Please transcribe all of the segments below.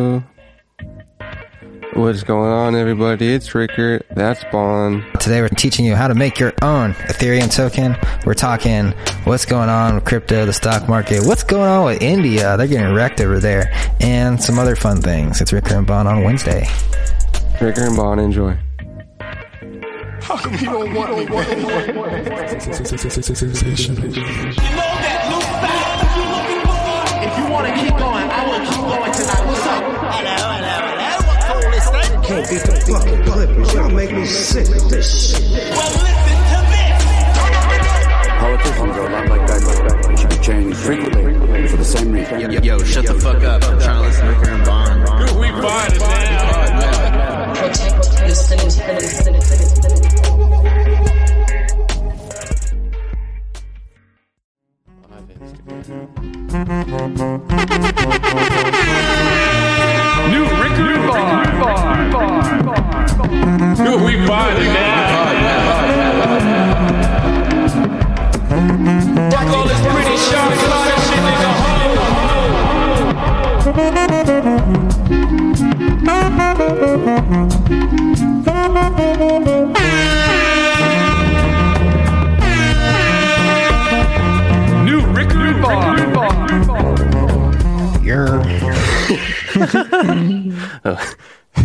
Mm-hmm. What's going on, everybody? It's Ricker. That's Bond. Today we're teaching you how to make your own Ethereum token. We're talking what's going on with crypto, the stock market, what's going on with India. They're getting wrecked over there, and some other fun things. It's Ricker and Bond on Wednesday. Ricker and Bond, enjoy. How come you don't want me? You know that new style that you looking for? If you want to keep going, I will keep going tonight. What's up? Hello, hello, hello. What cool is that? Can't beat the fucking Clippers. Y'all make me sick with this shit. Well, listen to this. Politicians are a lot like that. They should be changed frequently for the same reason. Yo, yo, shut the fuck up. I'm trying to listen to and Bond. We find it now. protect city. New Who we find now. Rock all this pretty sharp slide shit in the hole. New Ricker and You're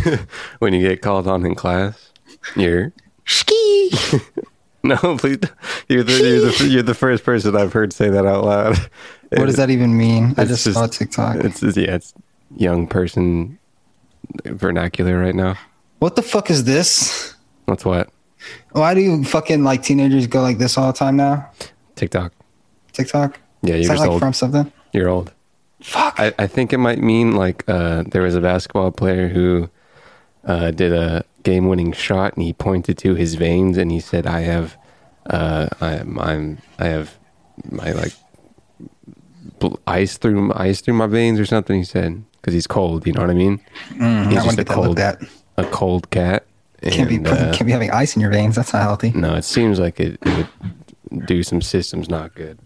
when you get called on in class, you're ski. no, please. You're the, you're the you're the first person I've heard say that out loud. What does that even mean? I It's just, saw TikTok. It's just- yeah, it's young person vernacular right now. What the fuck is this? That's what Why do you fucking like teenagers go like this all the time now? TikTok. TikTok? Yeah, you're like old. from something? You're old. Fuck. I, I think it might mean like uh, there was a basketball player who uh, did a game-winning shot and he pointed to his veins and he said, "I have, uh, I'm, I'm, I have my like bl- ice through ice through my veins or something." He said because he's cold. You know what I mean? Mm, he's just a cold, at. a cold cat. Can't be And, uh, can't be having ice in your veins. That's not healthy. no, it seems like it, it would do some systems not good.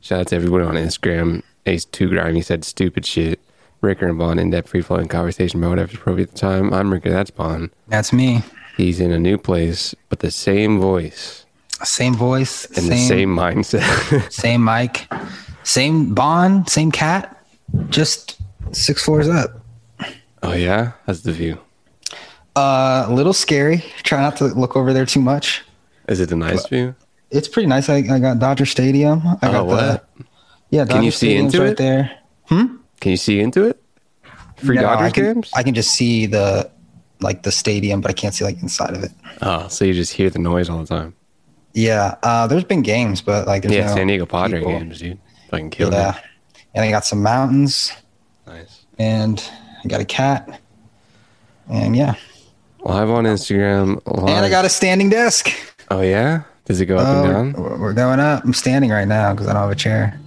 Shout out to everyone on Instagram. Ace Two Grimy said stupid shit. Ricker and Bond in depth free flowing conversation about whatever's appropriate at the time. I'm Ricker, that's Bond. That's me. He's in a new place, but the same voice Same voice, and the same mindset. same mic, same bond, same cat, just six floors up. oh yeah? That's the view. Uh, a little scary. Try not to look over there too much. Is it the nice view? It's pretty nice. I, I got Dodger Stadium. I got Oh what? The, yeah, Dodger Can you see Stadium's into right it? there. Can you see into it? Free No, Dodgers I can, games? I can just see the like the stadium, but I can't see like inside of it. oh, so you just hear the noise all the time. Yeah, uh, there's been games, but like there's yeah, no San Diego Padre people. games, dude. Fucking kill Yeah, and I got some mountains, Nice. and I got a cat, and yeah, Live on Instagram. Live. and I got a standing desk. Oh yeah? Does it go up Oh, and down? we're we're going up. I'm standing right now because I don't have a chair.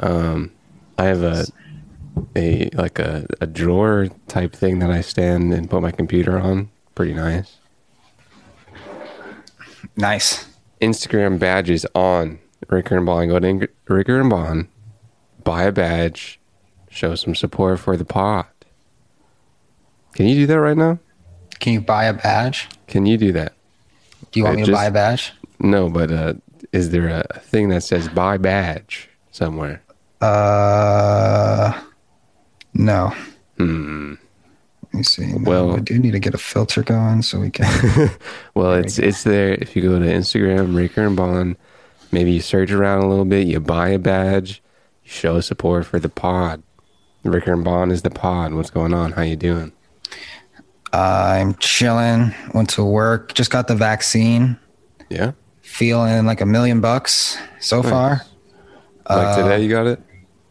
Um, I have a a like a, a drawer type thing that I stand and put my computer on. Pretty nice. Nice. Instagram badges on Ricker and Bond. Go to Ing- Ricker and Bond, buy a badge, show some support for the pod. Can you do that right now? Can you buy a badge? Can you do that? Do you want Uh, me to buy a badge? No, but uh, is there a thing that says buy badge somewhere? Uh, no. Hmm. Let me see. No, Well- we do need to get a filter going so we can. Well, it's it's there. If you go to Instagram, Ricker and Bond, maybe you search around a little bit, you buy a badge, you show support for the pod. Ricker and Bond is the pod. What's going on? How you doing? I'm chilling. Went to work. Just got the vaccine. Yeah. Feeling like a million bucks so far. Like Uh, today, you got it.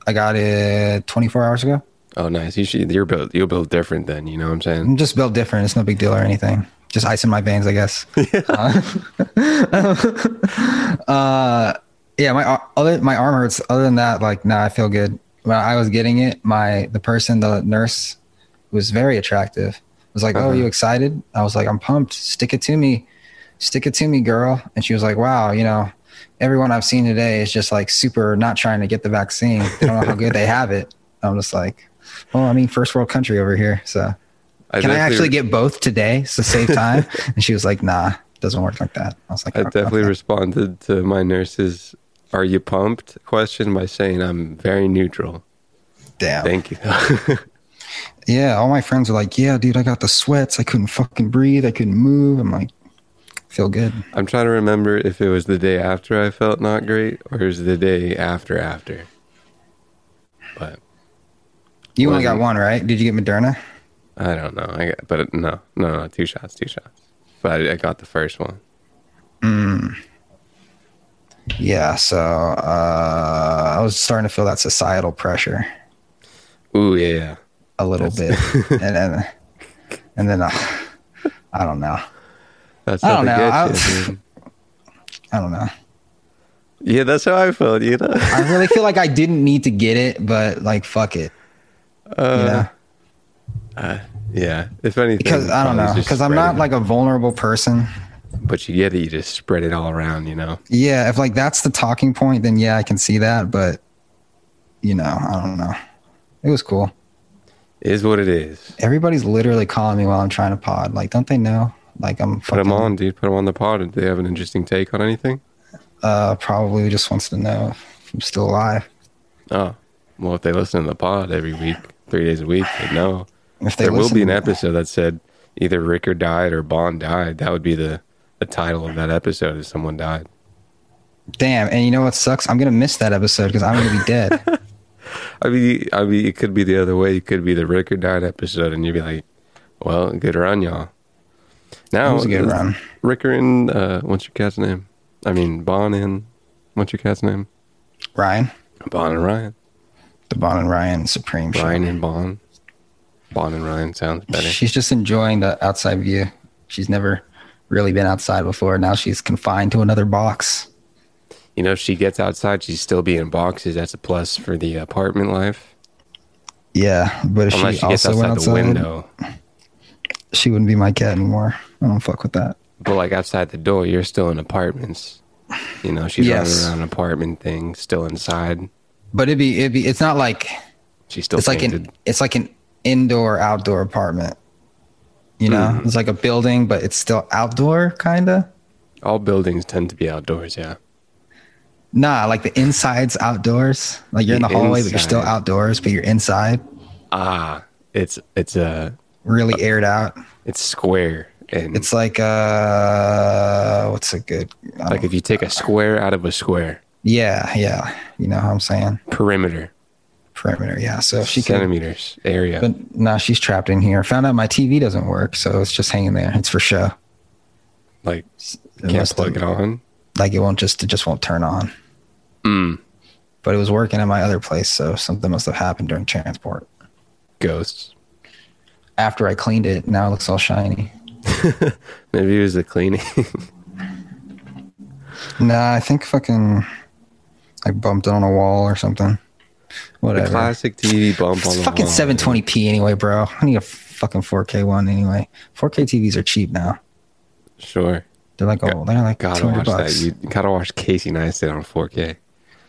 I got it 24 hours ago. Oh, nice. You should. You're built. You're built different then. You know what I'm saying? I'm just built different. It's no big deal or anything. Just ice in my veins, I guess. uh, uh, yeah, my other my arm hurts. Other than that, like, nah, I feel good. When I was getting it, my the person, the nurse, was very attractive. Was like, "Oh, Uh-huh. you excited?" I was like, "I'm pumped. Stick it to me, stick it to me, girl." And she was like, "Wow, you know." Everyone I've seen today is just like super not trying to get the vaccine. They don't know how good they have it. I'm just like, Well, I mean, first world country over here. So I can I actually get both today to save time? and she was like, nah, doesn't work like that. I was like, I "Oh, definitely responded to my nurse's "Are you pumped?" question by saying I'm very neutral. Damn. Thank you. Yeah, all my friends are like, yeah, dude, I got the sweats. I couldn't fucking breathe. I couldn't move. I'm like, feel good. I'm trying to remember if it was the day after I felt not great or it was the day after after. But You only got one, right? Did you get Moderna? I don't know. I got, but no, no, no, two shots, two shots. But I, I got the first one. Yeah, so uh, I was starting to feel that societal pressure Ooh, yeah, yeah. a little bit, and then and then uh, I don't know. That's I don't know. I- I don't know. Yeah, that's how I felt. You know. I really feel like I didn't need to get it, but like fuck it, you know? yeah. If anything, Because I don't know, because I'm not it. like a vulnerable person. But you get it. You just spread it all around. You know. Yeah, if like that's the talking point, then yeah, I can see that. But you know, I don't know. It was cool. It is what it is. Everybody's literally calling me while I'm trying to pod. Like, don't they know? Like, I'm Put them on, dude. Put them on the pod. Do they have an interesting take on anything? Uh, probably just wants to know if I'm still alive. Oh, well, if they listen to the pod every week, three days a week, they know. If they there will be an episode that said either Ricker died or Bond died. That would be the, the title of that episode if someone died. Damn, and you know what sucks? I'm gonna miss that episode because I'm gonna be dead. I mean, I mean, it could be the other way. It could be the Ricker died episode, and you'd be like, "Well, good run, y'all." Now, It was a good run. Ricker and uh, what's your cat's name? I mean, Bond and what's your cat's name? Ryan, Bond and Ryan. The Bon and Ryan Supreme show. Ryan and Bond. Bond and Ryan sounds better. She's just enjoying the outside view. She's never really been outside before. Now she's confined to another box. You know, if she gets outside, she's still be in boxes. That's a plus for the apartment life. Yeah, but if Unless she she gets also outside went the outside, window. she wouldn't be my cat anymore. I don't fuck with that. But like outside the door, you're still in apartments. You know, she's Yes. running around apartment thing, still inside. But it'd be it'd be it's not like She's still it's like an it's like an indoor outdoor apartment. You know, Mm-hmm. it's like a building, but it's still outdoor, kind of. All buildings tend to be outdoors, yeah. Nah, like the inside's outdoors. Like you're in the The hallway, but you're still outdoors, but you're inside, Ah, it's it's uh really aired out. it's square and It's like uh, what's a good? Like if you take a square out of a square, yeah, yeah, you know how I'm saying perimeter, perimeter. Yeah, so if she can, centimeters area. but nah, she's trapped in here. Found out my TV doesn't work, so it's just hanging there. It's for show. like It can't plug it on. Like it won't just it just won't turn on. Mm. But it was working at my other place, so something must have happened during transport. Ghosts. After I cleaned it, now it looks all shiny. Maybe it was the cleaning. Nah, I think fucking I bumped it on a wall or something. the Whatever. classic TV bump on It's the fucking wall. 720p anyway, bro. I need a fucking 4K one anyway. 4K TVs are cheap now. Sure. They're like oh, they're like Gotta 200 watch bucks. that. You gotta watch Casey Neistat on 4K.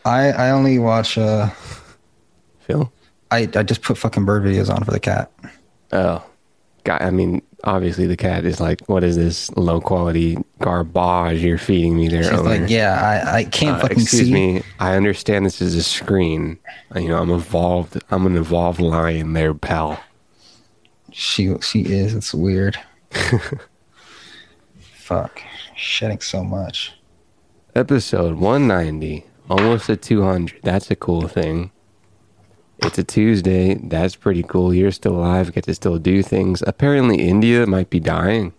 I I only watch uh Phil? I I just put fucking bird videos on for the cat. Oh. God, I mean, obviously the cat is like, what is this low quality garbage you're feeding me there, She's owner? like, yeah, I I can't Uh, fucking excuse see. me. I understand this is a screen. You know, I'm evolved. I'm an evolved lion there, pal. She she is. It's weird. Fuck, shedding so much. Episode 190, almost at 200. That's a cool thing. It's a Tuesday. That's pretty cool. You're still alive. Get to still do things. Apparently, India might be dying.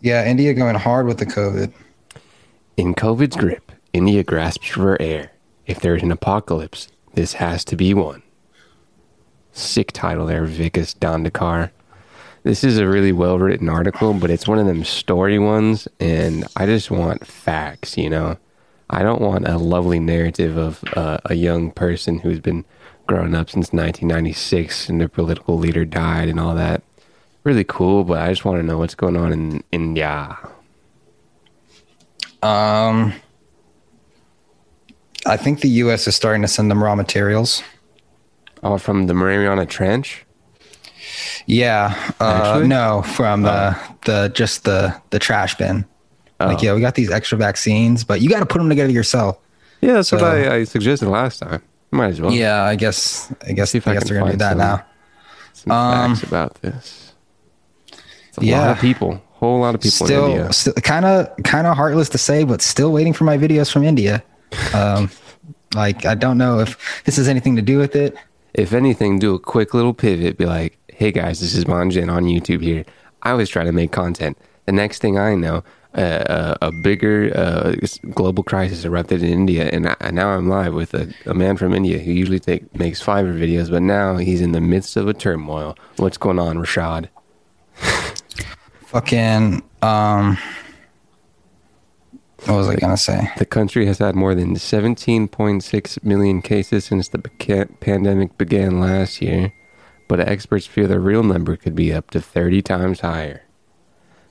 Yeah, India going hard with the COVID. In COVID's grip, India grasps for air. If there's an apocalypse, this has to be one. Sick title there, Vikas Dandekar. This is a really well written article, but it's one of them story ones, and I just want facts, you know? I don't want a lovely narrative of uh, a young person who's been growing up since 1996 and their political leader died and all that. Really cool, but I just want to know what's going on in India. Um, I think the U.S. is starting to send them raw materials. Oh, from the Mariana Trench. Yeah. Uh, no, from the the just the the trash bin. Like, Oh. yeah, we got these extra vaccines, but you got to put them together yourself. Yeah, that's what So- I, I suggested last time. Might as well. Yeah, I guess. I guess. See if I I guess they're gonna do that some. now. Some Um, facts about this. It's a lot yeah. of people. Whole lot of people Still, still kind of kind of heartless to say, but still waiting for my videos from India. Um, like I don't know if this has anything to do with it. If anything, do a quick little pivot. Be like, hey guys, this is Manjin on YouTube here. I was trying to make content. The next thing I know, uh, a bigger uh, global crisis erupted in India, and, I, and now I'm live with a, a man from India who usually take, makes Fiverr videos, but now he's in the midst of a turmoil. What's going on, Rashad? Fucking. Um, what was I gonna say? The country has had more than 17.6 million cases since the pandemic began last year, but experts fear the real number could be up to 30 times higher.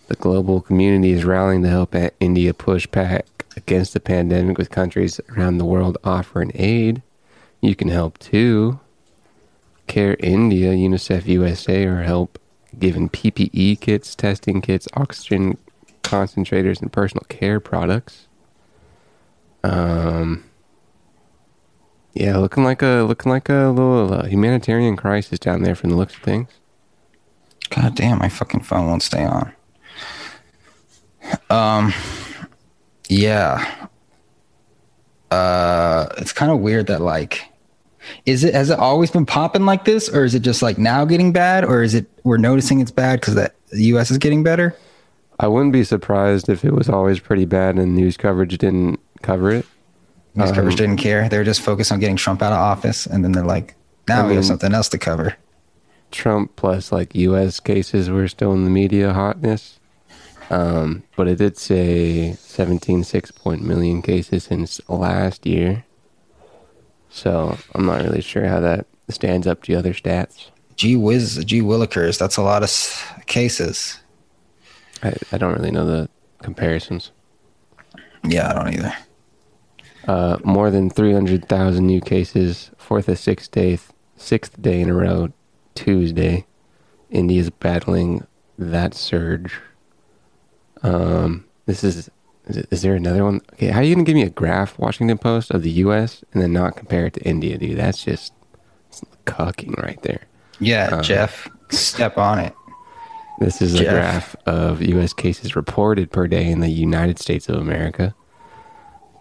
The global community is rallying to help India push back against the pandemic with countries around the world offering aid. You can help too. Care India, UNICEF USA are help giving PPE kits, testing kits, oxygen concentrators, and personal care products. Um, yeah, looking like a looking like a little uh, humanitarian crisis down there from the looks of things. God damn, my fucking phone won't stay on. Um, yeah. Uh, it's kind of weird that like, is it has it always been popping like this, or is it just like now getting bad, or is it we're noticing it's bad because that the U.S. is getting better? I wouldn't be surprised if it was always pretty bad and news coverage didn't cover it. News Um, coverage didn't care; they were just focused on getting Trump out of office, and then they're like, now I we mean- have something else to cover. Trump plus like U.S. cases were still in the media hotness. Um, but it did say 17.6 point million cases since last year. So I'm not really sure how that stands up to other stats. Gee whiz, gee willikers, that's a lot of s- cases. I, I don't really know the comparisons. Yeah, I don't either. Uh, more than 300,000 new cases fourth or sixth day, sixth day in a row, Tuesday. India's battling that surge. Um, this is, is, it- is there another one? Okay, how are you gonna give me a graph, Washington Post, of the U.S. and then not compare it to India, dude? That's just cucking right there. Yeah, Uh, Jeff, step on it. This is a graph of U.S. cases reported per day in the United States of America,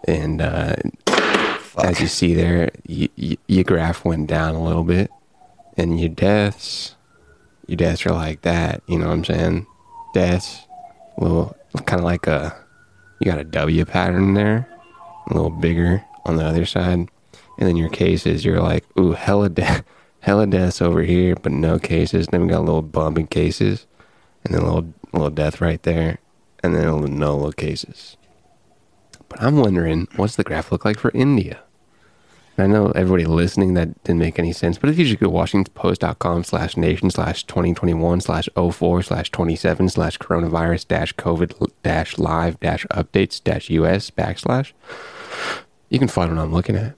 and uh, as you see there, y- y- your graph went down a little bit, and your deaths, your deaths are like that. You know what I'm saying? Deaths, little kind of like a, you got a W pattern there, a little bigger on the other side, and then your cases, you're like, ooh, hella death, hella deaths over here, but no cases. Then we got a little bump in cases, and then a little little death right there, and then a little no little cases. But I'm wondering, what's the graph look like for India? I know everybody listening that didn't make any sense, but if you just go to washingtonpost.com slash nation slash 2021 slash 04 slash 27 slash coronavirus dash covid dash live dash updates dash us backslash, you can find what I'm looking at.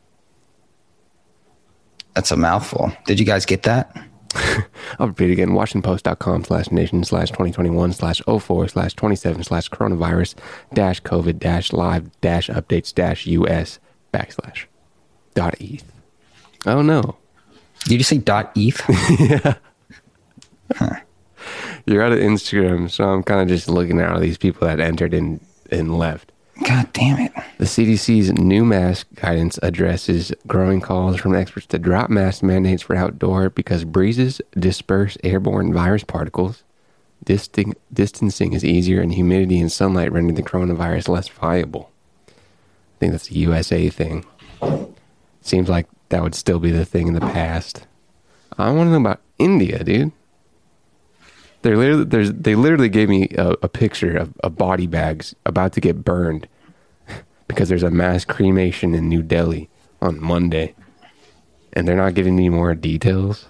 That's a mouthful. Did you guys get that? I'll repeat again. WashingtonPost.com slash nation slash 2021 slash 04 slash 27 slash coronavirus dash COVID dash live dash updates dash US backslash dot ETH. Oh no. Did you say dot ETH? Yeah. You're out of Instagram, so I'm kind of just looking at all these people that entered and, and left. God damn it. The CDC's new mask guidance addresses growing calls from experts to drop mask mandates for outdoor because breezes disperse airborne virus particles. Disting, distancing is easier, and humidity and sunlight render the coronavirus less viable. I think that's a USA thing. Seems like that would still be the thing in the past. I want to know about India, dude. They're literally, there's, they literally gave me a, a picture of, of body bags about to get burned because there's a mass cremation in New Delhi on Monday, and they're not giving me more details.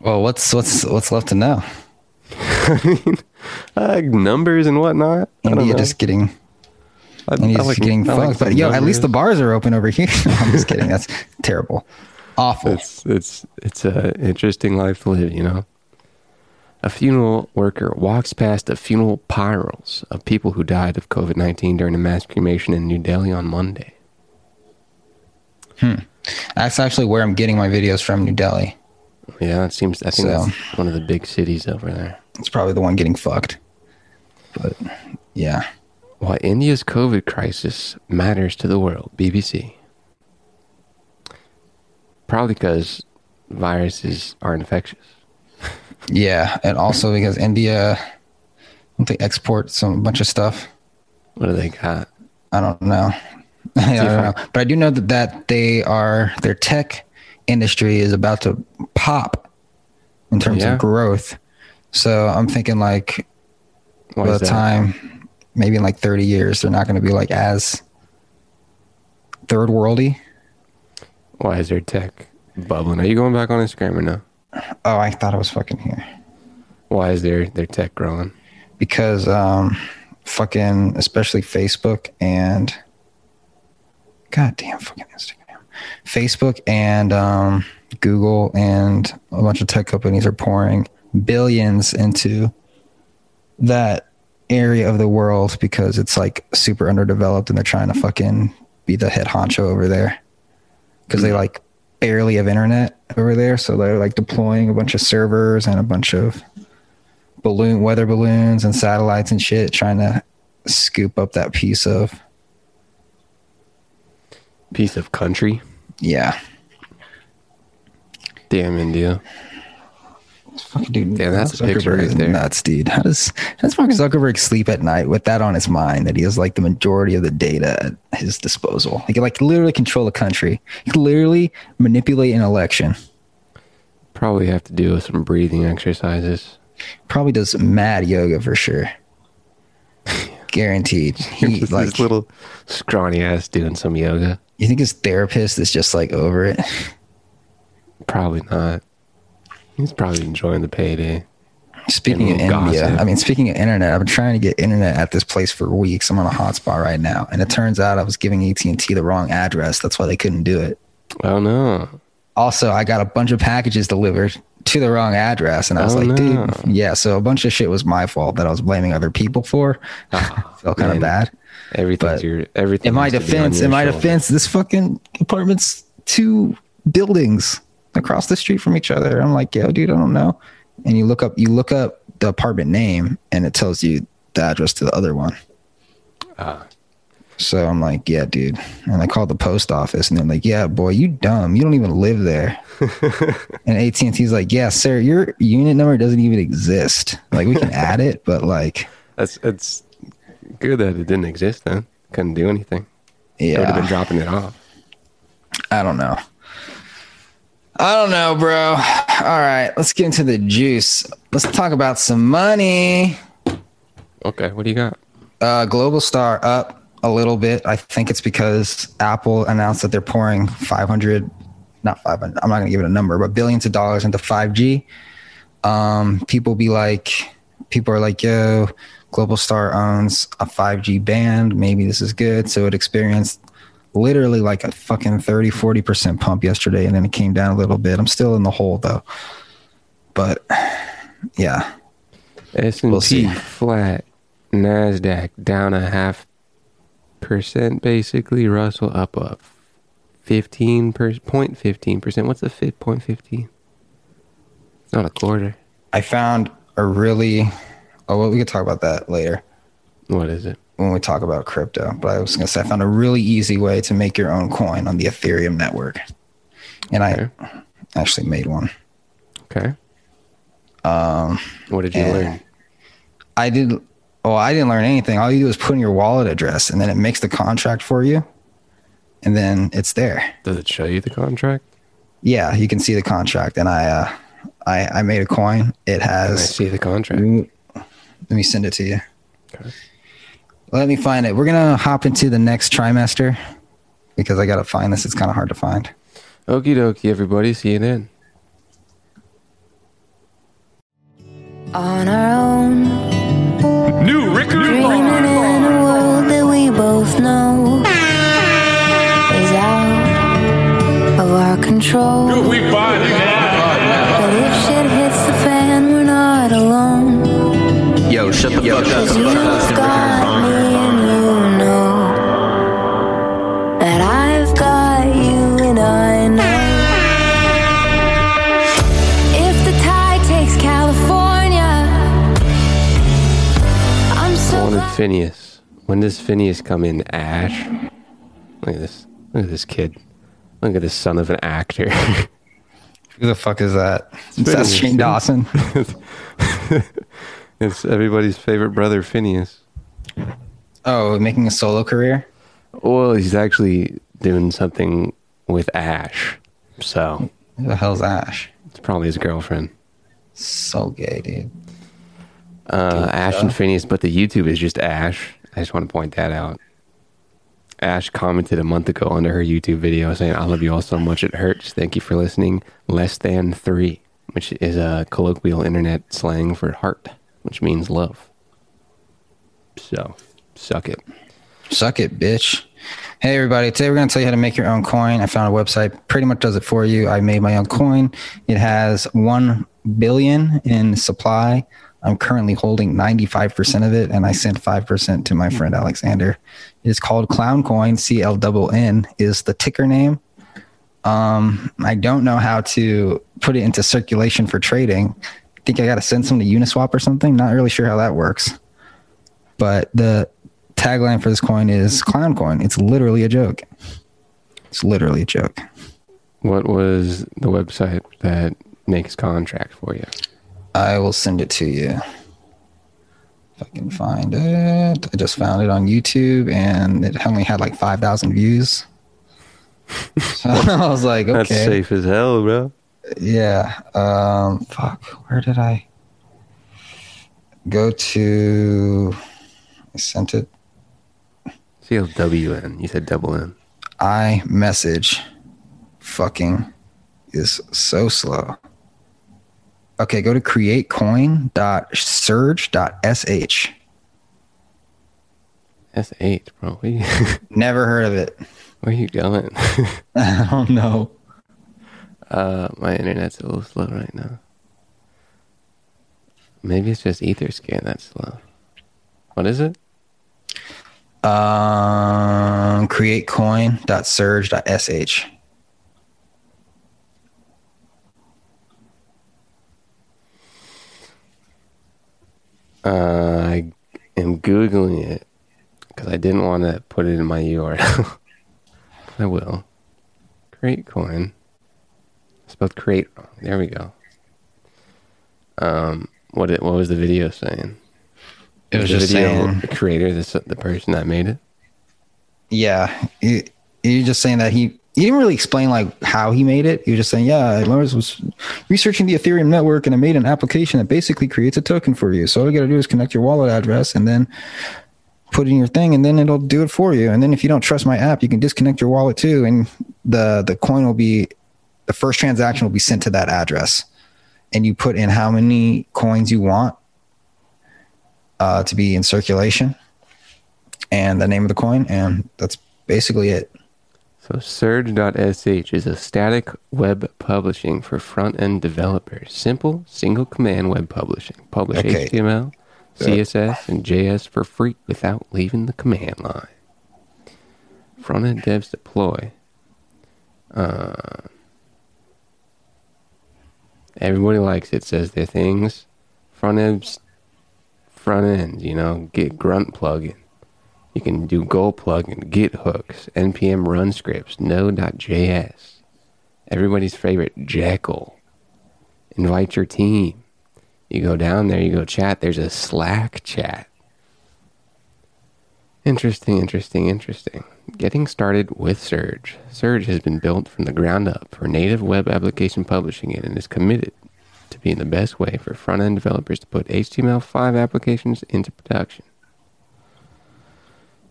Well, what's what's what's left to know? I mean, uh, numbers and whatnot. I don't India know. just getting I- he's I like- just getting I like fucked. but yo, at least the bars are open over here. I'm just kidding. That's terrible. Awful. It's it's it's a interesting life to live, you know. A funeral worker walks past the funeral pyres of people who died of COVID nineteen during a mass cremation in New Delhi on Monday. Hmm. That's actually where I'm getting my videos from, New Delhi. Yeah, it seems. I think So- that's one of the big cities over there. It's probably the one getting fucked. But yeah. Why India's COVID crisis matters to the world. BBC. Probably because viruses are infectious. Yeah. And also because India don't they export some a bunch of stuff? What do they got? I don't know. I don't know. But I do know that, that they are their tech industry is about to pop in terms Yeah. of growth. So I'm thinking like Why by the that? time maybe in like 30 years they're not going to be like as third worldy. Why is their tech bubbling? Are you going back on Instagram or no? Oh, I thought I was fucking here. Why is their their tech growing? because um fucking especially Facebook and goddamn fucking Instagram. Facebook and um Google and a bunch of tech companies are pouring billions into that area of the world because it's like super underdeveloped and they're trying to fucking be the head honcho over there because they like barely have internet over there so they're like deploying a bunch of servers and a bunch of balloon weather balloons and satellites and shit trying to scoop up that piece of Piece of country. yeah Damn India. Fucking dude Damn, that's a Mark Zuckerberg right is there. nuts dude how does how does Mark Zuckerberg sleep at night with that on his mind that he has like the majority of the data at his disposal he can like literally control a country he can literally manipulate an election Probably have to do with some breathing exercises. probably does mad yoga for sure guaranteed he like this little scrawny ass doing some yoga. you think his therapist is just like over it Probably not. He's probably enjoying the payday. Speaking of India, gossip. I mean, speaking of internet, I've been trying to get internet at this place for weeks. I'm on a hotspot right now, and it turns out I was giving AT and T the wrong address. That's why they couldn't do it. Oh no. Also, I got a bunch of packages delivered to the wrong address, and I was Oh, like, no. dude, yeah. So a bunch of shit was my fault that I was blaming other people for. Ah, Felt kind of bad. Everything's But your everything. In my has to be on defense, in my shoulders. defense, this fucking apartment's two buildings across the street from each other. I'm like, yo, dude, I don't know. And you look up, you look up the apartment name, and it tells you the address to the other one. Ah. So I'm like, yeah, dude. And I called the post office, and they're like, yeah, boy, you dumb. You don't even live there. and AT and T's like, yeah, sir, your unit number doesn't even exist. Like, we can add it, but like, That's it's good that it didn't exist then. Couldn't do anything. Yeah, they would have been dropping it off. I don't know. I don't know, bro. All right, let's get into the juice. Let's talk about some money. Okay, what do you got? Uh, Globalstar up a little bit. I think it's because Apple announced that they're pouring 500, not 500, I'm not going to give it a number, but billions of dollars into 5G. Um, people be like, people are like, yo, Globalstar owns a 5G band. Maybe this is good. So it experienced literally like a fucking 30, 40% pump yesterday. And then it came down a little bit. I'm still in the hole though. But yeah, S and We'll see. flat, Nasdaq down a half percent basically. Russell up a fifteen per point fifteen percent. What's the fit point fifteen? It's not a quarter. I found a really, oh, well, we could talk about that later. What is it? When we talk about crypto. But I was going to say, I found a really easy way to make your own coin on the Ethereum network. And I actually made one. Okay. Um, what did you learn? I did, oh, I didn't learn anything. All you do is put in your wallet address and then it makes the contract for you. And then it's there. Does it show you the contract? Yeah, you can see the contract. And I, uh, I, I made a coin. It Can I has, see the contract? let me send it to you. Okay. Let me find it. We're going to hop into the next trimester because I got to find this. It's kind of hard to find. Okie dokie, everybody. See you then. On our own, New Ricker and dreaming Bond. in a world that we both know is out of our control. control. Do we party now? But if shit hits the fan, we're not alone. Yo, shut the fuck up. Phineas. When does Phineas come in? Ash. Look at this. Look at this kid. Look at this son of an actor. Who the fuck is that? Is that Phineas, Shane. Dawson? it's everybody's favorite brother, Phineas. Oh, making a solo career? Well, he's actually doing something with Ash. So Who the hell's Ash? it's probably his girlfriend. So gay, dude. Uh, Ash and Phineas, but the YouTube is just Ash. I just want to point that out. Ash commented a month ago under her YouTube video saying, I love you all so much it hurts. Thank you for listening. Less than three, which is a colloquial internet slang for heart, which means love. So, suck it. Suck it, bitch. Hey, everybody. Today we're going to tell you how to make your own coin. I found a website, pretty much does it for you. I made my own coin. It has 1 billion in supply. I'm currently holding 95% of it, and I sent 5% to my friend Alexander. It is called Clown Coin. C L N N is the ticker name. Um, I don't know how to put it into circulation for trading. I think I got to send some to Uniswap or something. Not really sure how that works. But the tagline for this coin is clown coin. It's literally a joke. It's literally a joke. What was the website that makes contract for you? I will send it to you. If I can find it. I just found it on YouTube and it only had like 5,000 views. So I was like, okay. That's safe as hell, bro. Yeah. Um, fuck. Where did I go to? I sent it. CLWN. You said double N. I message fucking is so slow. Okay, go to createcoin.surge.sh. S8, bro. Never heard of it. where are you going? I don't know. Uh, my internet's a little slow right now. Maybe it's just Etherscan that's slow. What is it? Um, createcoin.surge.sh. Uh, I am googling it because I didn't want to put it in my URL. I will. Create coin. Spelled create wrong. There we go. Um, what it, what was the video saying? It was the just video saying, the creator, the the person that made it. yeah, he was just saying that he he didn't really explain like how he made it. He was just saying, yeah, Lawrence was researching the Ethereum network and I made an application that basically creates a token for you. So all you got to do is connect your wallet address and then put in your thing, and then it'll do it for you. And then if you don't trust my app, you can disconnect your wallet too, and the the coin will be the first transaction will be sent to that address, and you put in how many coins you want uh, to be in circulation, and the name of the coin, and that's basically it. So Surge.sh is a static web publishing for front-end developers. Simple, single-command web publishing. Publish Okay. HTML, CSS, and JS for free without leaving the command line. Front-end devs deploy. Uh, everybody likes it. Says their things. Front ends, front ends. You know, get grunt plugin. You can do Gulp plugin, Git hooks, npm run scripts, Node.js. Everybody's favorite, Jekyll. Invite your team. You go down there, you go chat. There's a Slack chat. Interesting, interesting, interesting. Getting started with Surge. Surge has been built from the ground up for native web application publishing and is committed to being the best way for front end developers to put HTML5 applications into production.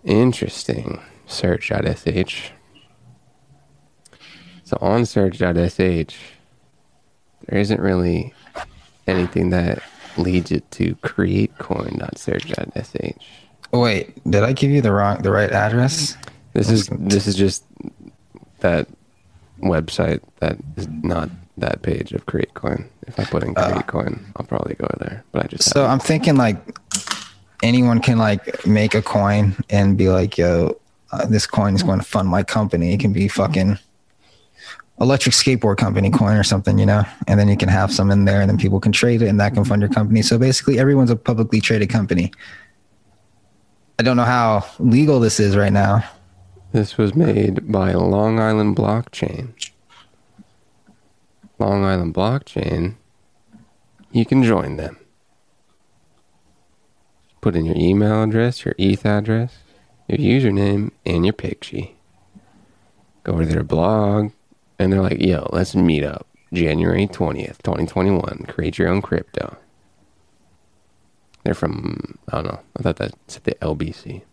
Interesting. Surge.sh. So on surge.sh, there isn't really anything that leads it to createcoin.surge.sh. Oh, wait, did I give you the wrong, the right address? This is this is just that website that is not that page of CreateCoin. If I put in uh, CreateCoin, I'll probably go there. But I just So I'm thinking like anyone can like make a coin and be like, yo, uh, this coin is going to fund my company. It can be fucking electric skateboard company coin or something, you know? And then you can have some in there and then people can trade it and that can fund your company. So basically everyone's a publicly traded company. I don't know how legal this is right now. This was made by Long Island Blockchain. Long Island Blockchain, you can join them. Put in your email address, your ETH address, your username, and your picture. Go to their blog, and they're like, yo, let's meet up January 20th, 2021. Create your own crypto. They're from, I don't know, I thought that said the LBC.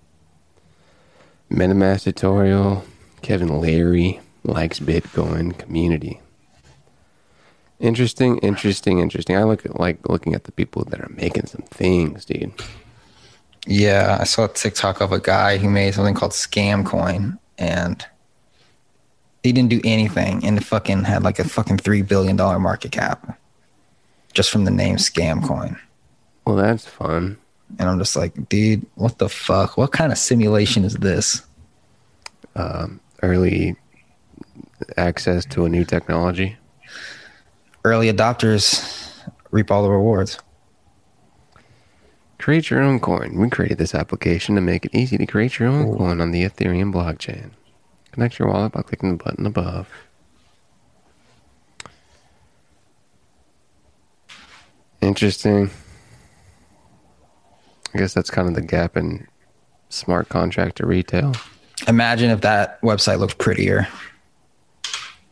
MetaMask tutorial. Kevin Larry likes Bitcoin community. Interesting, interesting, interesting. I look at like looking at the people that are making some things, dude. Yeah, I saw a TikTok of a guy who made something called Scam Coin, and he didn't do anything, and it fucking had like a fucking three billion dollar market cap, just from the name Scam Coin. Well, that's fun. And I'm just like, dude, what the fuck? What kind of simulation is this? Um, early access to a new technology. Early adopters reap all the rewards. Create your own coin. We created this application to make it easy to create your own coin on the Ethereum blockchain. Connect your wallet by clicking the button above. Interesting. I guess that's kind of the gap in smart contract to retail. Imagine if that website looked prettier.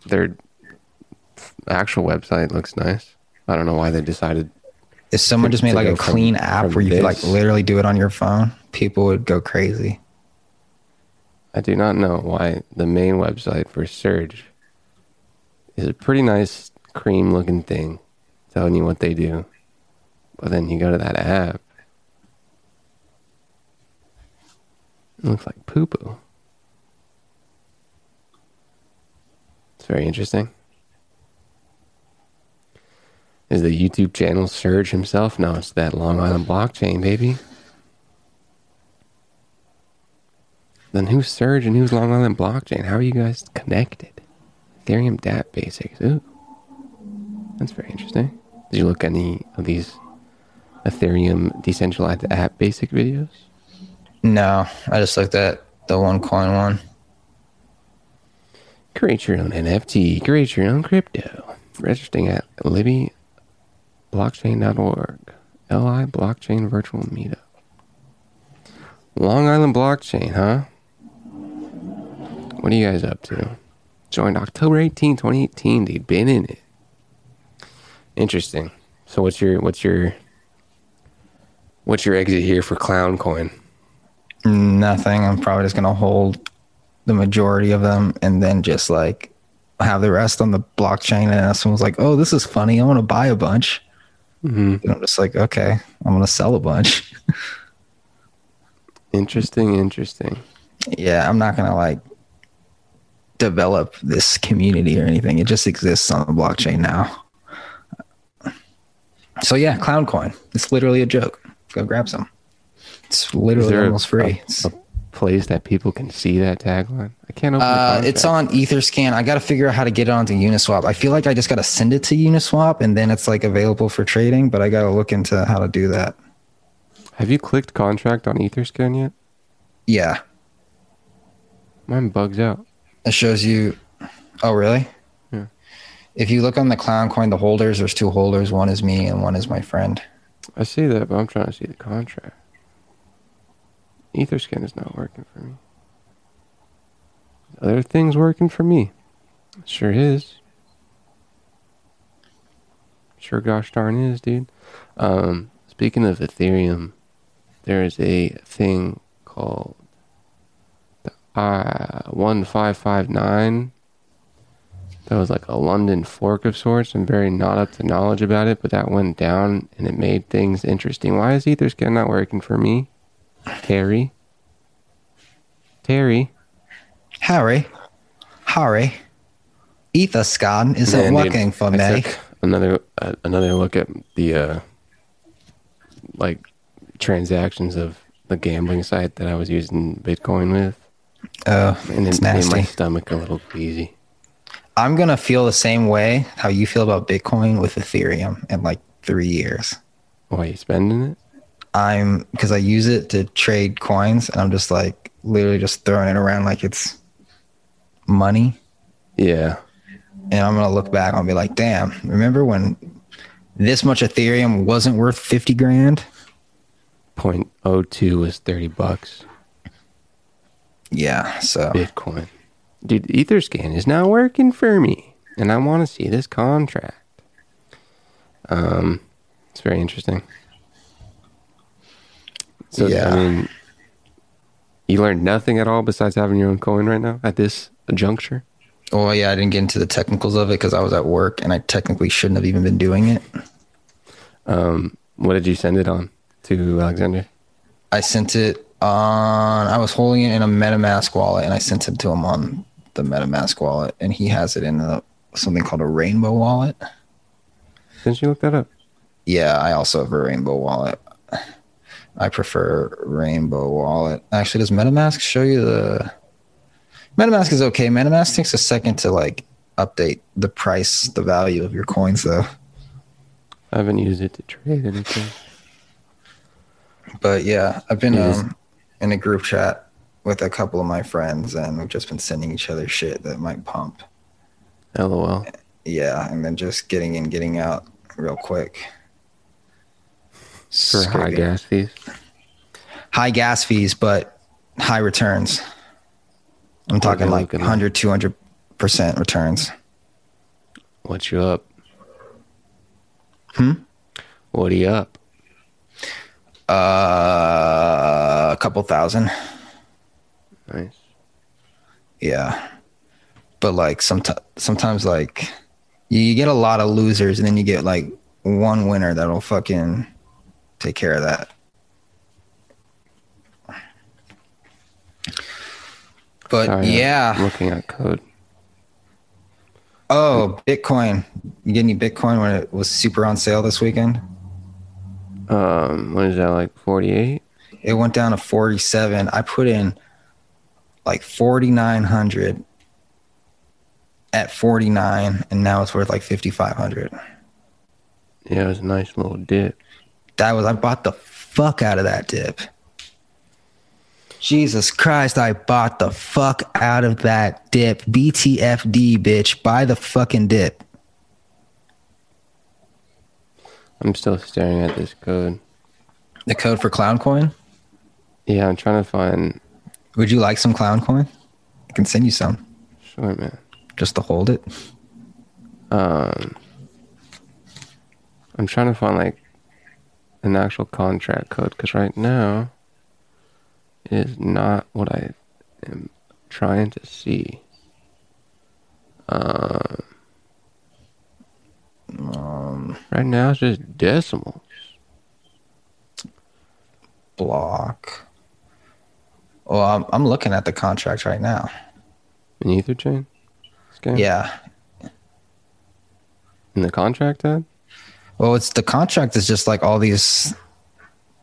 Their actual website looks nice. I don't know why they decided If someone just made like a from- clean app where you could like literally do it on your phone, people would go crazy. I do not know why the main website for Surge is a pretty nice cream looking thing telling you what they do. But then you go to that app. It looks like poo poo. It's very interesting. Is the YouTube channel Surge himself? No, it's that Long Island blockchain, baby. Then who's Surge and who's Long Island Blockchain? How are you guys connected? Ethereum DApp Basics. Ooh. That's very interesting. Did you look any of these Ethereum decentralized app basic videos? No, I just looked at the one coin one. Create your own NFT. Create your own crypto. Registering at libbyblockchain.org. LI Blockchain Virtual Meetup. Long Island Blockchain, huh? What are you guys up to? Joined October 18, 2018, They've Been in it. Interesting. So what's your what's your what's your exit here for Clown Coin? Nothing. I'm probably just gonna hold the majority of them and then just like have the rest on the blockchain. And someone's like, "Oh, this is funny. I want to buy a bunch," Mm-hmm. and I'm just like, "Okay, I'm gonna sell a bunch." Interesting, interesting. yeah, I'm not gonna like develop this community or anything. It just exists on the blockchain now. So yeah, Clown Coin. It's literally a joke. Go grab some. It's literally there a- almost free. A, a place that people can see that tagline? I can't open Uh, it's on Etherscan. I got to figure out how to get it onto Uniswap. I feel like I just got to send it to Uniswap and then it's like available for trading, but I got to look into how to do that. Have you clicked contract on Etherscan yet? Yeah. Mine bugs out. It shows you. Oh, really? Yeah. If you look on the Clown Coin, the holders, there's two holders. One is me and one is my friend. I see that, but I'm trying to see the contract. Etherscan is not working for me. Other things working for me. Sure is. Sure gosh darn is, dude. Um, speaking of Ethereum, there is a thing called the five nine. That was like a London fork of sorts. I'm very not up to knowledge about it, but that went down and it made things interesting. Why is Etherscan not working for me? Terry. Terry. Harry. Harry. Etherscan is Man, a dude, working for I me. took Another uh, another look at the uh, like transactions of the gambling site that I was using Bitcoin with, Oh, and it's it made my stomach a little queasy. I'm gonna feel the same way how you feel about Bitcoin with Ethereum in like three years. Why you spending it? I'm because I use it to trade coins, and I'm just like literally just throwing it around like it's money. Yeah, And I'm gonna look back and be like, damn, remember when this much Ethereum wasn't worth fifty grand? point oh two was thirty bucks. Yeah. So Bitcoin, dude. Etherscan is not working for me, and I want to see this contract. Um, it's very interesting. So Yeah. I mean, you learned nothing at all besides having your own coin right now at this juncture. Well, yeah, I didn't get into the technicals of it because I was at work and I technically shouldn't have even been doing it. Um, what did you send it on to Alexander? I sent it on, I was holding it in a MetaMask wallet and I sent it to him on the MetaMask wallet and he has it in a, something called a Rainbow wallet. Didn't you look that up? Yeah, I also have a Rainbow wallet. I prefer Rainbow wallet. Actually, does MetaMask show you the. MetaMask is okay. MetaMask takes a second to like update the price, the value of your coins, though. I haven't used it to trade anything. But yeah, I've been um, in a group chat with a couple of my friends, and we've just been sending each other shit that might pump. LOL. Yeah, and then just getting in, getting out real quick. For high gas fees. High gas fees, but high returns. I'm talking like looking 100, 200% returns. What you up? Hmm? What are you up? Uh, a couple thousand. Nice. Yeah. But like sometimes, sometimes like you get a lot of losers and then you get like one winner that'll fucking take care of that. But Sorry, yeah. Looking at code. Oh, Bitcoin. You get any Bitcoin when it was super on sale this weekend? Um, what is that like? Forty-eight. It went down to 47. I put in like 4,900 at 49, and now it's worth like 5,500. Yeah, it was a nice little dip. That was, I bought the fuck out of that dip. Jesus Christ, I bought the fuck out of that dip. BTFD, bitch. Buy the fucking dip. I'm still staring at this code. The code for Clown Coin? Yeah, I'm trying to find. Would you like some Clown Coin? I can send you some Sure, man. just to hold it. Um, I'm trying to find like an actual contract code because right now it is not what I am trying to see. Um, Um, right now it's just decimals. block. Well, I'm, I'm looking at the contract right now. An ether chain. Yeah. In the contract tab. Well, it's the contract is just like all these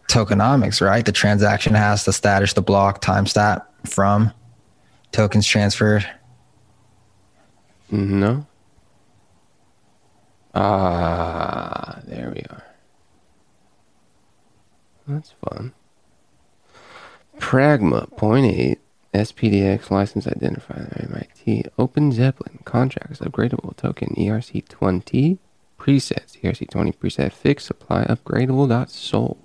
tokenomics, right? The transaction has the status, the block, timestamp from tokens transferred. No. Ah, there we are. That's fun. Pragma, point eight, SPDX license identifier, MIT, OpenZeppelin, contracts, upgradable token, E ERC20, presets, E ERC20 preset, fix supply, upgradable dot sold.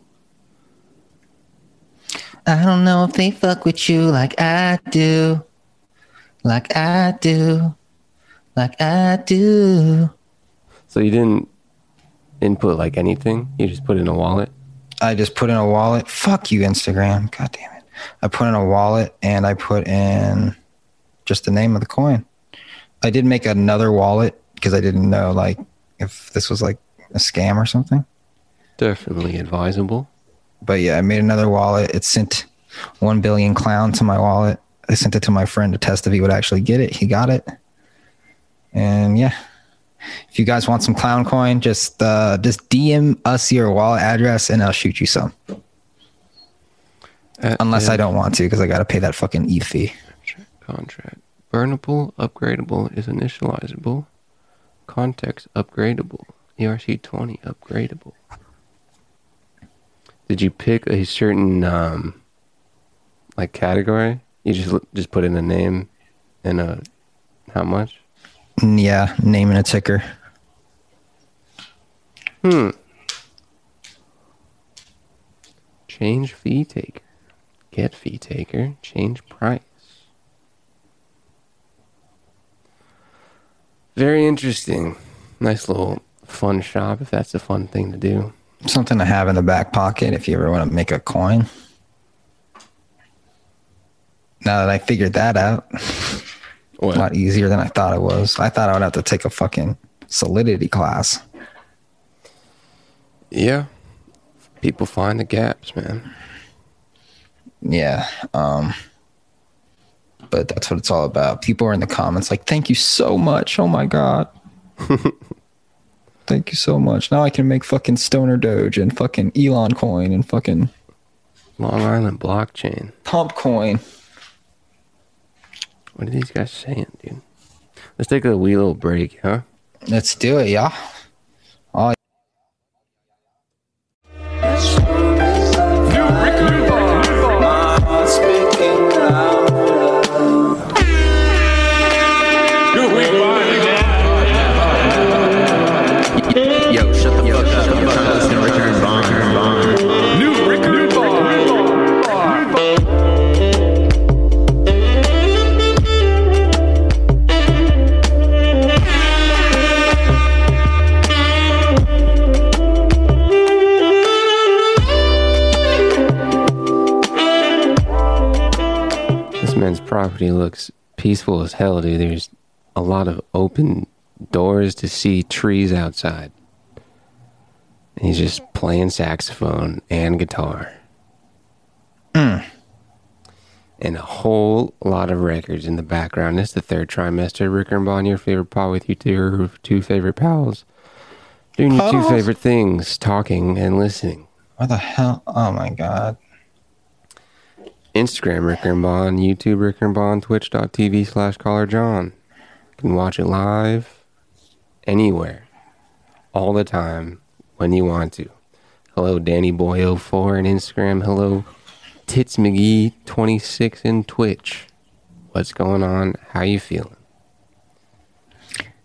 I don't know if they fuck with you like I do. Like I do. Like I do. So you didn't input like anything? You just put in a wallet? I just put in a wallet. Fuck you, Instagram. God damn it. I put in a wallet and I put in just the name of the coin. I did make another wallet because I didn't know like if this was like a scam or something. Definitely advisable. But yeah, I made another wallet. It sent one billion clown to my wallet. I sent it to my friend to test if he would actually get it. He got it. And yeah, if you guys want some clown coin, just uh, just DM us your wallet address and I'll shoot you some. At Unless I don't want to because I got to pay that fucking ETH fee. Contract. Burnable, upgradable is initializable. Context upgradable. ERC20 upgradable. Did you pick a certain um like category? You just just put in a name and a how much? Mm, Yeah, name and a ticker. Hmm. Change fee taker. Get fee taker. Change price. Very interesting. Nice little fun shop if that's a fun thing to do. Something to have in the back pocket if you ever want to make a coin. Now that I figured that out, a lot easier than I thought it was. I thought I would have to take a fucking solidity class. Yeah. People find the gaps, man. Yeah. Um but that's what it's all about. People are in the comments like, "Thank you so much. Oh my god." Thank you so much. Now I can make fucking Stoner Doge and fucking Elon coin and fucking Long Island blockchain. Pump coin. What are these guys saying, dude? Let's take a wee little break, huh? Let's do it, yeah. This man's property looks peaceful as hell, dude. There's a lot of open doors to see trees outside. And he's just playing saxophone and guitar. Hmm. And a whole lot of records in the background. It's the third trimester. Rick and Bond, your favorite pod with you two, your two favorite pals. Doing your two favorite things, talking and listening. what the hell? Oh my god. Instagram Ricker and Bond, YouTube Ricker and Bond, Twitch.tv slash Caller John. You can watch it live anywhere, all the time, when you want to. Hello, Danny Boy 04 on Instagram. Hello, Tits McGee 26 in Twitch. What's going on? How you feeling?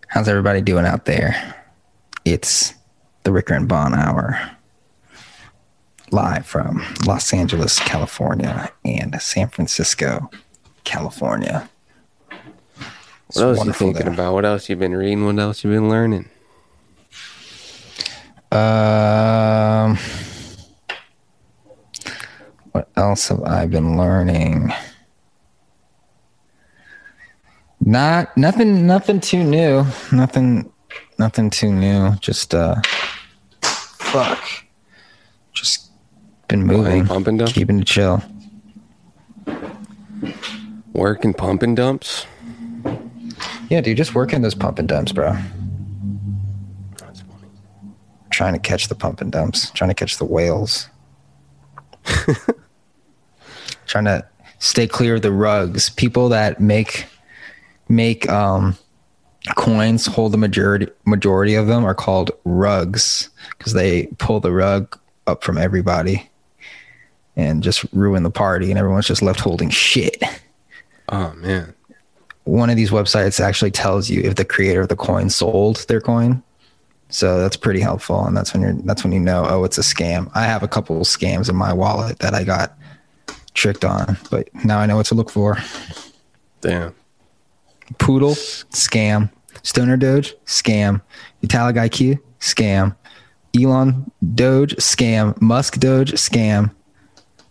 How's everybody doing out there? It's the Ricker and Bond Hour. Live from Los Angeles, California and San Francisco, California. It's What else you thinking there. about? What else you been reading? What else you been learning? Um, what else have I been learning? Not nothing. Nothing too new. Nothing. Nothing too new. Just uh, fuck. Just been moving, pump and dump? keeping it chill. Working pump and dumps? Yeah, dude, just working those pump and dumps, bro. That's funny. Trying to catch the pump and dumps. Trying to catch the whales. trying to stay clear of the rugs. People that make make um coins hold the majority majority of them are called rugs because they pull the rug up from everybody and just ruin the party and everyone's just left holding shit. Oh, man. One of these websites actually tells you if the creator of the coin sold their coin. So that's pretty helpful and that's when you're that's when you know oh it's a scam. I have a couple of scams in my wallet that I got tricked on, but now I know what to look for. Damn. Poodle, scam. Stoner Doge, scam. Vitalik IQ, scam. Elon Doge, scam. Musk Doge, scam.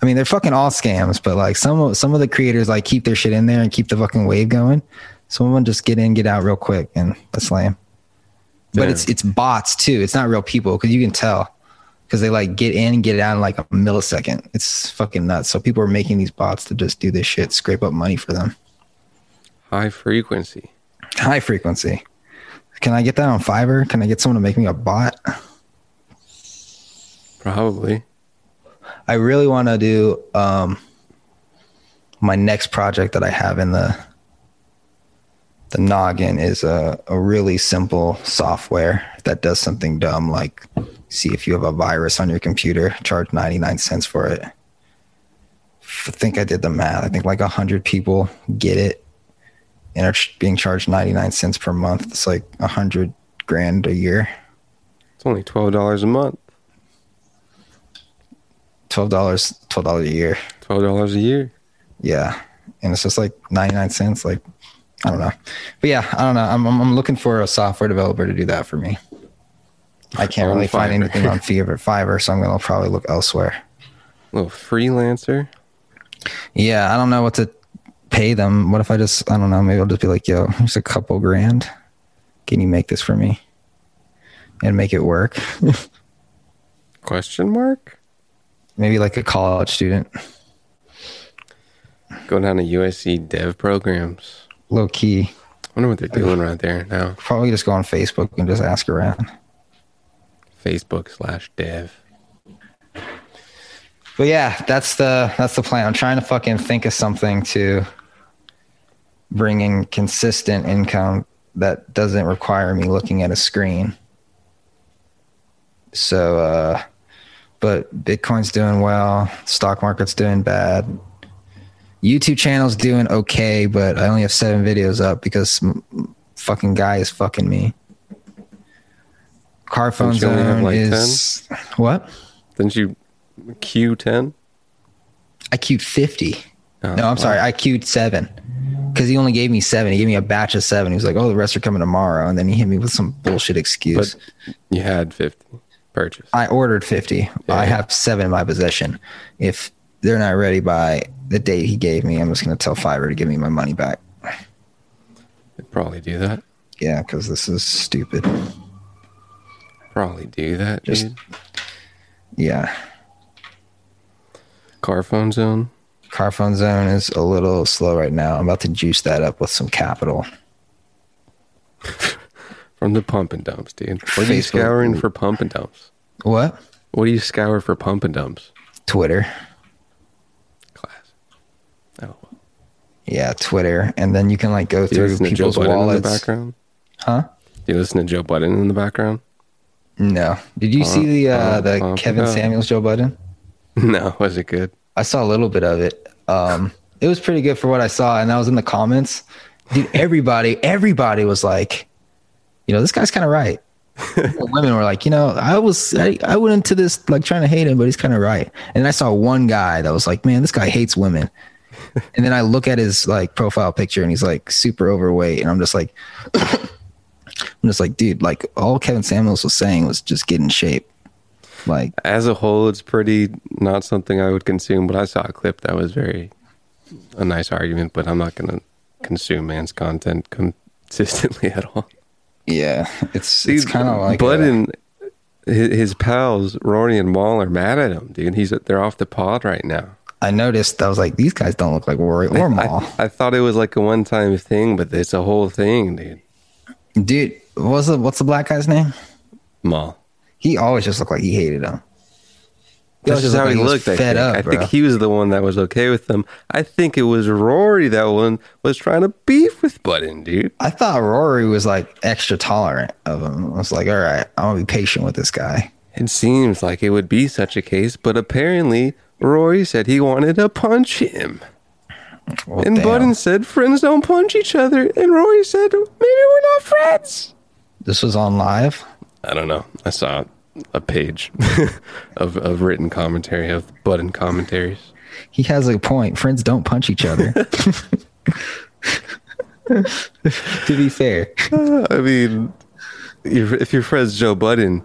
I mean, they're fucking all scams, but like some of some of the creators like keep their shit in there and keep the fucking wave going. Some of them just get in, get out real quick, and that's lame. But Yeah. it's it's bots too. It's not real people because you can tell because they like get in and get out in like a millisecond. It's fucking nuts. So people are making these bots to just do this shit, scrape up money for them High frequency. high frequency. Can I get that on Fiverr? Can I get someone to make me a bot? Probably. I really want to do um, my next project that I have in the the noggin is a, a really simple software that does something dumb like see if you have a virus on your computer, charge 99 cents for it. I think I did the math. I think like 100 people get it and are being charged 99 cents per month. It's like 100 grand a year. It's only twelve dollars a month. $12 $12 a year. Twelve dollars a year. Yeah. And it's just like 99 cents. Like, I don't know. But yeah, I don't know. I'm, I'm, I'm looking for a software developer to do that for me. I can't really find anything on Fiverr, Fiverr, so I'm going to probably look elsewhere. A little freelancer. Yeah, I don't know what to pay them. What if I just, I don't know, maybe I'll just be like, yo, here's a couple grand. Can you make this for me? And make it work. Question mark? Maybe like a college student. Go down to USC dev programs. Low key. I wonder what they're doing right there now. Probably just go on Facebook and just ask around. Facebook slash dev. But yeah, that's the that's the plan. I'm trying to fucking think of something to bring in consistent income that doesn't require me looking at a screen. So uh but Bitcoin's doing well, stock market's doing bad. YouTube channel's doing okay, but I only have 7 videos up because fucking guy is fucking me. Car phone zone like, is what? Didn't you Q10? I queued 50. Oh, no, I'm wow. sorry. I queued seven because he only gave me seven. He gave me a batch of seven. He was like, "Oh, the rest are coming tomorrow," and then he hit me with some bullshit excuse. But you had 50 purchase. I ordered 50. I have seven in my possession. If they're not ready by the date he gave me, I'm just going to tell Fiverr to give me my money back. They'd probably do that. Yeah, because this is stupid. Probably do that, Just- dude. Yeah. Car phone zone. Car phone zone is a little slow right now. I'm about to juice that up with some capital. From the pump and dumps, dude. What are you scouring for pump and dumps? What? What do you scour for pump and dumps? Twitter. Class. Oh, well. Yeah, Twitter. And then you can like go through listen to Joe people's Budden in the wallets. background? Huh? Do you listen to Joe Budden in the background? No. Did you see the uh, uh, the Kevin. Samuels Joe Budden? No, was it good? I saw a little bit of it. Um, it was pretty good for what I saw, and that was in the comments. Dude, everybody, everybody was like, you know, this guy's kind of right. Women were like, you know, I was, I, I went into this like trying to hate him, but he's kind of right. And I saw one guy that was like, man, this guy hates women. and then I look at his like profile picture, and he's like super overweight, and I'm just like, I'm just like, dude, like all Kevin Samuels was saying was just get in shape. Like, As a whole, it's pretty not something I would consume, but I saw a clip that was very a nice argument, but I'm not going to consume man's content consistently at all. Yeah, it's it's kind of like, Bud a- and his, his pals, Rory and Mal, are mad at him, dude. He's they're off the pod right now. I noticed. I was like, these guys don't look like Rory or Mal. I, I thought it was like a one time thing, but it's a whole thing, dude. Dude, what's the what's the black guy's name? Mal. He always just looked like he hated him. That's just how he looked. I think. up, I think he was the one that was okay with them. I think it was Rory that one was trying to beef with Budden, dude. I thought Rory was like extra tolerant of him. I was like, all right, I'm gonna be patient with this guy. It seems like it would be such a case, but apparently Rory said he wanted to punch him. Well, and damn. Budden said friends don't punch each other. And Rory said maybe we're not friends. this was on live. I don't know. I saw a page of, of written commentary of Budden commentaries. He has a point. Friends don't punch each other. to be fair, uh, I mean, if if your friend's Joe Budden,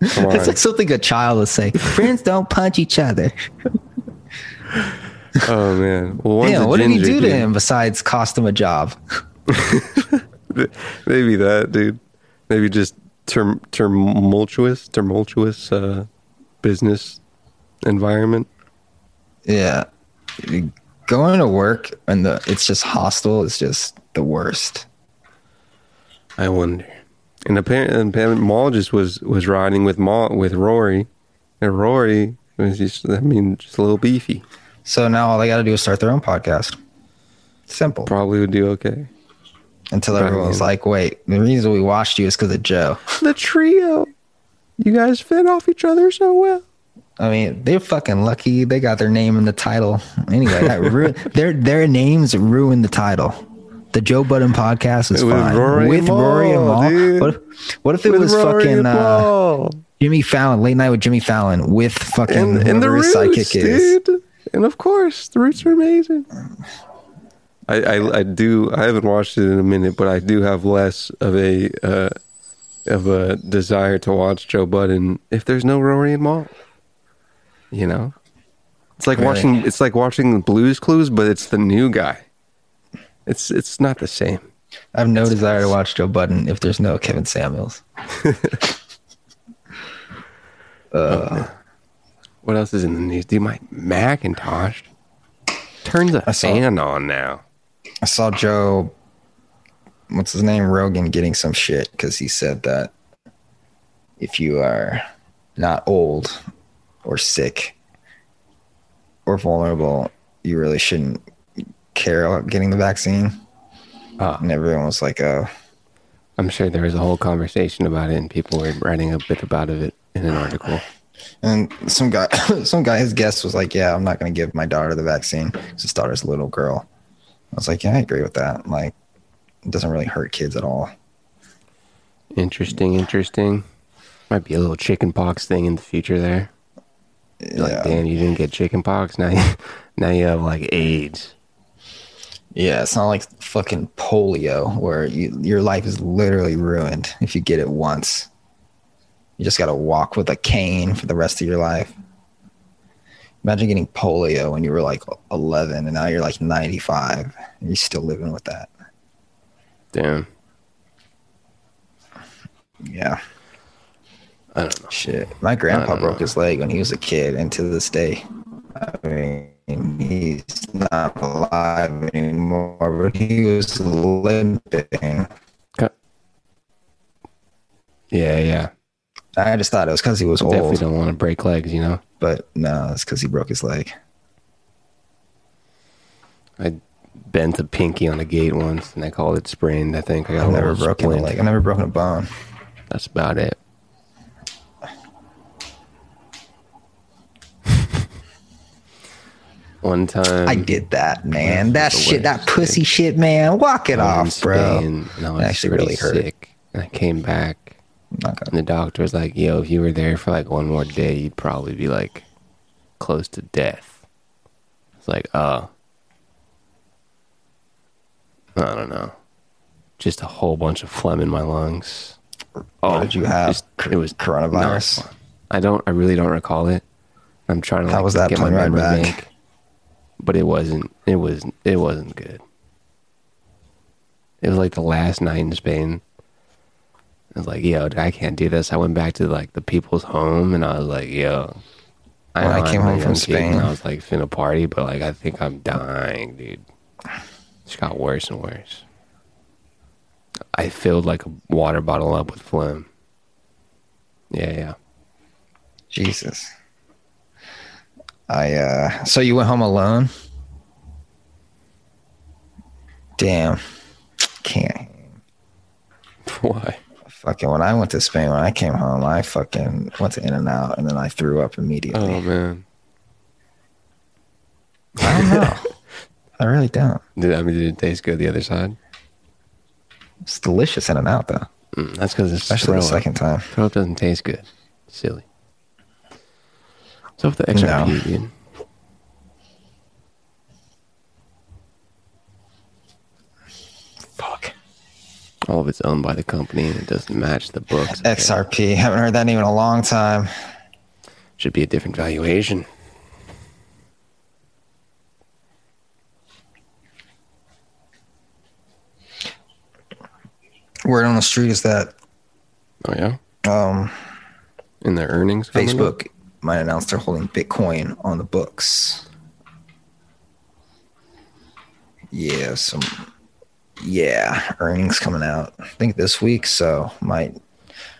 it's like something a child would say. Friends don't punch each other. oh man. Well, Damn, what did he do to him besides cost him a job? Maybe that, dude. Maybe just term, tumultuous, tumultuous uh, business environment. Yeah, going to work and the it's just hostile is just the worst. I wonder. And apparently, apparently Mal just was was riding with Mal with Rory, and Rory was just I mean just a little beefy. So now all they got to do is start their own podcast. Simple. Probably would do okay. Until Right. everyone's like, wait, the reason we watched you is because of Joe. The trio, you guys fit off each other so well. I mean, they're fucking lucky they got their name in the title. Anyway, that their their names ruined the title. The Joe Budden podcast is With fine Rory with Rory and Mal. What if, what if it With was Rory fucking uh, Jimmy Fallon, late night with Jimmy Fallon with fucking and, and the roots, is? dude. And of course, the roots are amazing. I, I I do. I haven't watched it in a minute, but I do have less of a uh, of a desire to watch Joe Budden if there's no Rory and Mal. You know, it's like Really? watching. It's like watching Blue's Clues, but it's the new guy. It's it's not the same. I have no desire to watch Joe Budden if there's no Kevin Samuels. uh, What else is in the news? Dude, my Macintosh turns saw- fan on now. I saw Joe, what's his name, Rogan, getting some shit because he said that if you are not old or sick or vulnerable, you really shouldn't care about getting the vaccine. Ah. And everyone was like, oh, I'm sure there was a whole conversation about it, and people were writing a bit about it in an article. and some guy, some guy, his guest was like, yeah, I'm not going to give my daughter the vaccine. His daughter's a little girl. I was like, yeah, I agree with that. Like, it doesn't really hurt kids at all. Interesting, interesting. Might be a little chicken pox thing in the future there. You're Like, damn, you didn't get chicken pox. Now, you, now you have like AIDS. Yeah, it's not like fucking polio where you, your life is literally ruined if you get it once. You just got to walk with a cane for the rest of your life. Imagine getting polio when you were like 11 and now you're like 95 and you're still living with that. Damn. Yeah. I don't know. Shit. My grandpa broke know. his leg when he was a kid, and to this day, I mean, he's not alive anymore, but he was limping. Cut. Yeah, yeah. I just thought it was because he was old, Definitely don't want to break legs, you know? but no, it's because he broke his leg. I bent a pinky on a gate once, and I called it sprained. I think I got I've a never broken a leg. I've never broken a bone. That's about it. One time, I did that, man. That shit, that pussy shit, man. Walk it off, bro. Spain, and I was It actually really hurt. sick. And I came back, Not and the doctor was like, "Yo, if you were there for like one more day, you'd probably be like close to death." It's like, oh, I don't know, just a whole bunch of phlegm in my lungs. Oh, did you have? just- it was coronavirus? I don't. I really don't recall it. I'm trying to How like, was that get my ride memory back? bank, but it wasn't. It was. It wasn't good. It was like the last night in Spain. I was like, yo, I can't do this. I went back to like the people's home, and I was like, yo. When I know came home from young kid, and Spain- I was like, finna party, but like, I think I'm dying, dude. It's got worse and worse. I filled like a water bottle up with phlegm. Yeah, yeah. Jesus. I uh so you went home alone? Damn. Can't Why? Fucking when I went to Spain when I came home, I fucking went to In-N-Out and then I threw up immediately. Oh man. I don't know. I really don't. Did I mean did it taste good the other side? It's delicious In-N-Out though. Mm, that's because it's Especially the second time. Throw up doesn't taste good. Silly. So with the XRP, No. Fuck. All of it's owned by the company and it doesn't match the books. XRP. Haven't heard that name in a long time. Should be a different valuation. Word on the street is that Oh yeah? um In their earnings? Facebook might announce they're holding Bitcoin on the books. Yeah, some yeah, earnings coming out. I think this week, so might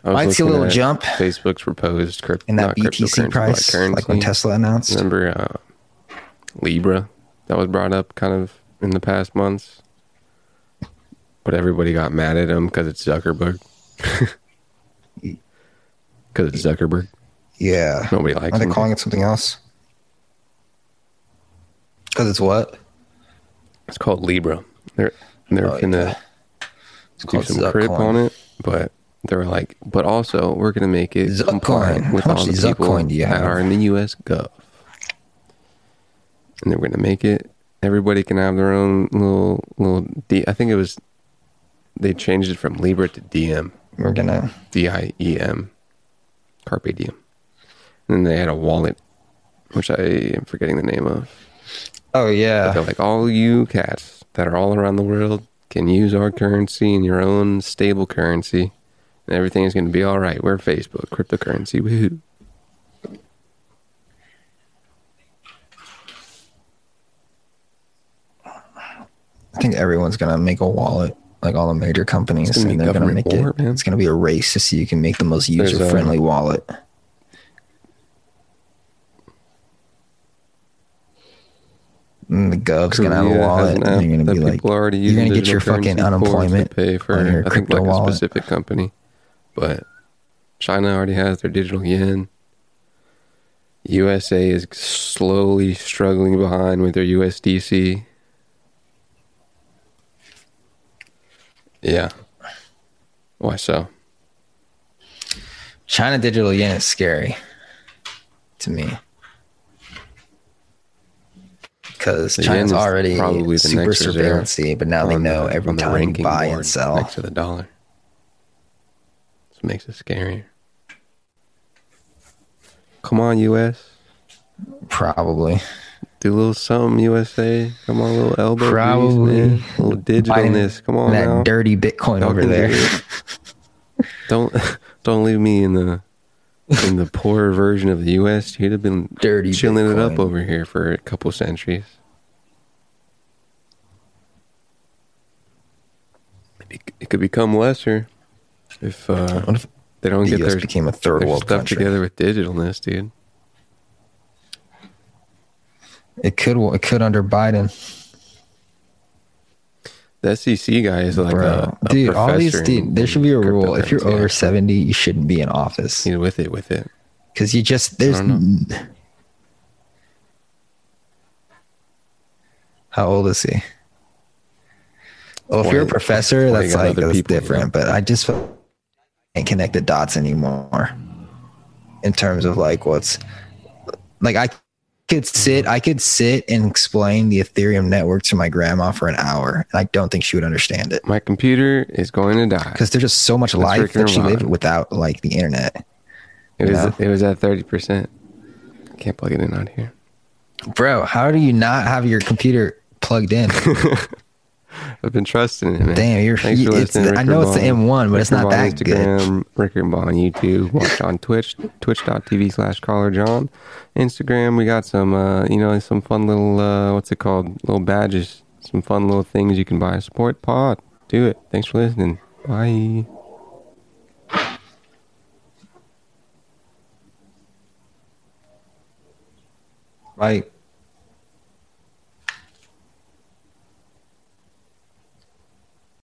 I Might see a little jump Facebook's proposed crypto in that BTC price, like when. Tesla announced. Remember uh, Libra that was brought up kind of in the past months, but everybody got mad at him because it's Zuckerberg. Because it's Zuckerberg. Yeah. Nobody likes it. Are they him. calling it something else? Because it's what? It's called Libra. They're they're Oh, gonna yeah. Do called oh, some crip on it, but they're like, but also we're gonna make it Zuckcoin. compliant with all the people do you that have? are in the U.S. Gov, and they're gonna make it. Everybody can have their own little little. D, I think it was they changed it from Libra to Diem, We're gonna. D I E M, Carpe Diem, and then they had a wallet, which I am forgetting the name of. Oh But yeah. they're like, all you cats that are all around the world can use our currency and your own stable currency, and everything is going to be all right. We're Facebook, cryptocurrency, woohoo. I think everyone's gonna make a wallet, like all the major companies, It's gonna be and they're gonna make war, it. man. It's gonna be a race to see who can make the most user friendly wallet. And the Gov's gonna have a wallet, an and you're gonna be like, people are already you're gonna get your fucking to unemployment pay for, on your I think, like wallet. a specific company. But China already has their digital yen. USA is slowly struggling behind with their USDC. Yeah. Why so? China digital yen is scary to me because China's already probably super surveillance but now they know the- every time you buy and sell. next to the dollar. This makes it scarier. Come on, US. Probably. Do a little something, USA. Come on, a little elbow Probably. man. A little digitalness. Come on that now. dirty Bitcoin over there. don't don't leave me in the in the poor version of the US. You'd have been Dirty chilling it up over here for a couple centuries. It could become lesser if uh, if they don't the get US their, became a third world stuff country? together with digitalness, dude. It could it could under Biden. The SEC guy is like Bro. a, a dude, all these dude, there should be a rule. If you're cryptocurrency, over. 70, you shouldn't be in office. He's with it, with it. Because you just there's don't How old is he? Well, if you're a professor, that's like that's people, different. know? But I just can't connect the dots anymore in terms of like what's like I could sit mm-hmm. I could sit and explain the Ethereum network to my grandma for an hour, and I don't think she would understand it My computer is going to die. because there's just so much life that she lived without like the internet. It was Yeah. it was at thirty percent. Can't plug it in out here. Bro, how do you not have your computer plugged in? I've been trusting it, man. Damn, you're. Thanks for It's, listening. I know it's the M1, but it's not that good. Instagram, Ricker and Bond YouTube. Watch on Twitch, twitch.tv slash caller John. Instagram, we got some, uh, you know, some fun little, uh, what's it called? Little badges. Some fun little things you can buy. Support pod. Do it. Thanks for listening. Bye. Like